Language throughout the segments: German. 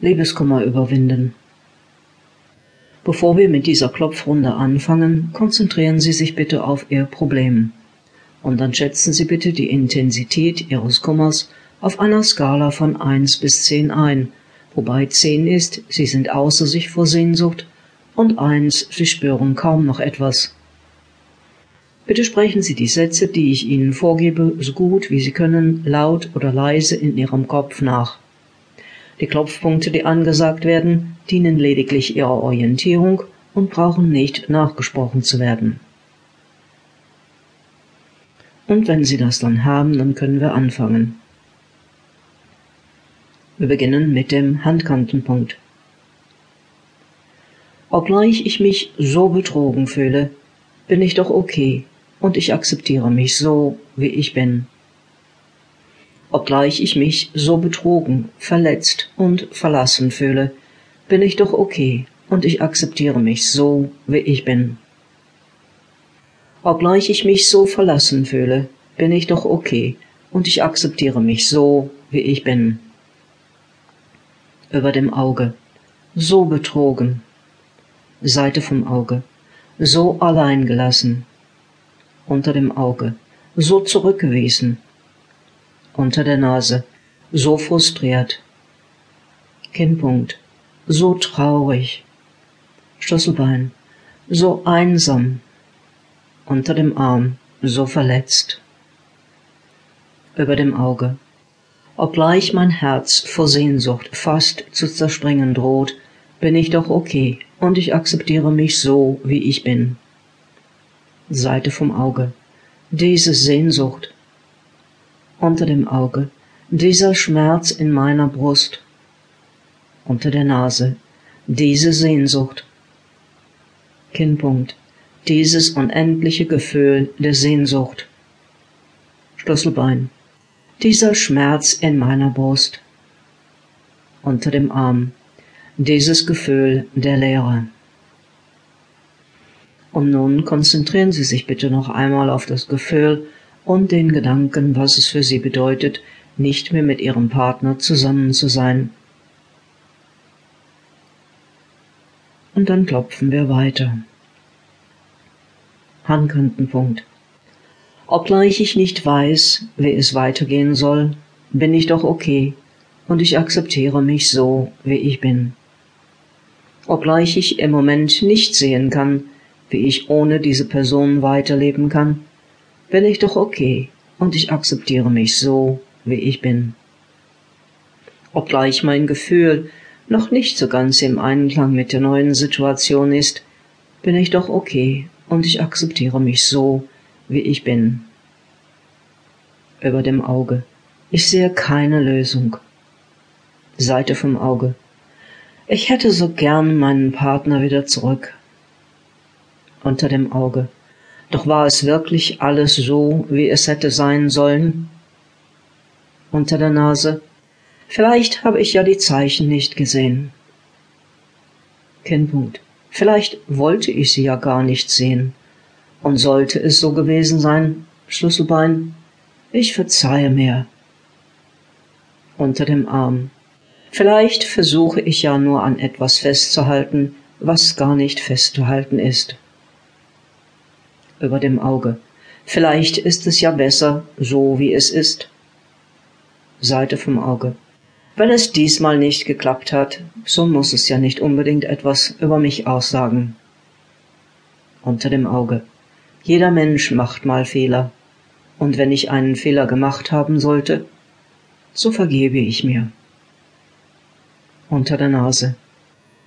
Liebeskummer überwinden. Bevor wir mit dieser Klopfrunde anfangen, konzentrieren Sie sich bitte auf Ihr Problem. Und dann schätzen Sie bitte die Intensität Ihres Kummers auf einer Skala von 1 bis 10 ein, wobei 10 ist, Sie sind außer sich vor Sehnsucht und 1, Sie spüren kaum noch etwas. Bitte sprechen Sie die Sätze, die ich Ihnen vorgebe, so gut wie Sie können, laut oder leise in Ihrem Kopf nach. Die Klopfpunkte, die angesagt werden, dienen lediglich ihrer Orientierung und brauchen nicht nachgesprochen zu werden. Und wenn Sie das dann haben, dann können wir anfangen. Wir beginnen mit dem Handkantenpunkt. Obgleich ich mich so betrogen fühle, bin ich doch okay und ich akzeptiere mich so, wie ich bin obgleich ich mich so betrogen, verletzt und verlassen fühle, bin ich doch okay und ich akzeptiere mich so, wie ich bin. Obgleich ich mich so verlassen fühle, bin ich doch okay und ich akzeptiere mich so, wie ich bin. Über dem Auge, so betrogen, Seite vom Auge, so allein gelassen, unter dem Auge, so zurückgewiesen, unter der Nase, so frustriert. Kinnpunkt, so traurig. Schlüsselbein, so einsam. Unter dem Arm, so verletzt. Über dem Auge. Obgleich mein Herz vor Sehnsucht fast zu zerspringen droht, bin ich doch okay und ich akzeptiere mich so, wie ich bin. Seite vom Auge. Diese Sehnsucht, unter dem Auge, dieser Schmerz in meiner Brust, unter der Nase, diese Sehnsucht, Kinnpunkt, dieses unendliche Gefühl der Sehnsucht, Schlüsselbein, dieser Schmerz in meiner Brust, unter dem Arm, dieses Gefühl der Leere. Und nun konzentrieren Sie sich bitte noch einmal auf das Gefühl und den Gedanken, was es für sie bedeutet, nicht mehr mit ihrem Partner zusammen zu sein. Und dann klopfen wir weiter. Handkantenpunkt. Obgleich ich nicht weiß, wie es weitergehen soll, bin ich doch okay und ich akzeptiere mich so, wie ich bin. Obgleich ich im Moment nicht sehen kann, wie ich ohne diese Person weiterleben kann, bin ich doch okay und ich akzeptiere mich so, wie ich bin. Obgleich mein Gefühl noch nicht so ganz im Einklang mit der neuen Situation ist, bin ich doch okay und ich akzeptiere mich so, wie ich bin. Über dem Auge. Ich sehe keine Lösung. Seite vom Auge. Ich hätte so gern meinen Partner wieder zurück. Unter dem Auge. Doch war es wirklich alles so, wie es hätte sein sollen? Unter der Nase. Vielleicht habe ich ja die Zeichen nicht gesehen. Kinnpunkt. Vielleicht wollte ich sie ja gar nicht sehen. Und sollte es so gewesen sein, Schlüsselbein, ich verzeihe mir. Unter dem Arm. Vielleicht versuche ich ja nur an etwas festzuhalten, was gar nicht festzuhalten ist über dem Auge. Vielleicht ist es ja besser, so wie es ist. Seite vom Auge. Wenn es diesmal nicht geklappt hat, so muss es ja nicht unbedingt etwas über mich aussagen. Unter dem Auge. Jeder Mensch macht mal Fehler. Und wenn ich einen Fehler gemacht haben sollte, so vergebe ich mir. Unter der Nase.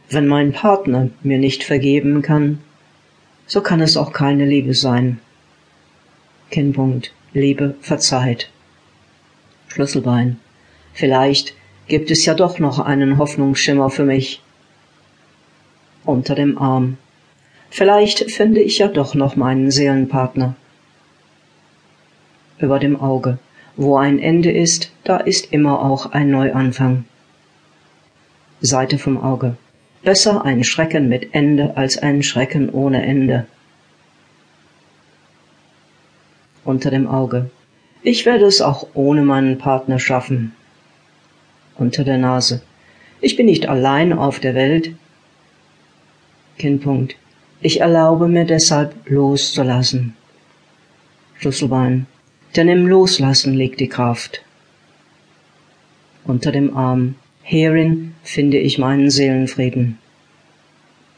Wenn mein Partner mir nicht vergeben kann, so kann es auch keine Liebe sein. Kinnpunkt. Liebe verzeiht. Schlüsselbein. Vielleicht gibt es ja doch noch einen Hoffnungsschimmer für mich. Unter dem Arm. Vielleicht finde ich ja doch noch meinen Seelenpartner. Über dem Auge. Wo ein Ende ist, da ist immer auch ein Neuanfang. Seite vom Auge. Besser ein Schrecken mit Ende als ein Schrecken ohne Ende. Unter dem Auge. Ich werde es auch ohne meinen Partner schaffen. Unter der Nase. Ich bin nicht allein auf der Welt. Kinnpunkt. Ich erlaube mir deshalb loszulassen. Schlüsselbein. Denn im Loslassen liegt die Kraft. Unter dem Arm. Hierin finde ich meinen Seelenfrieden.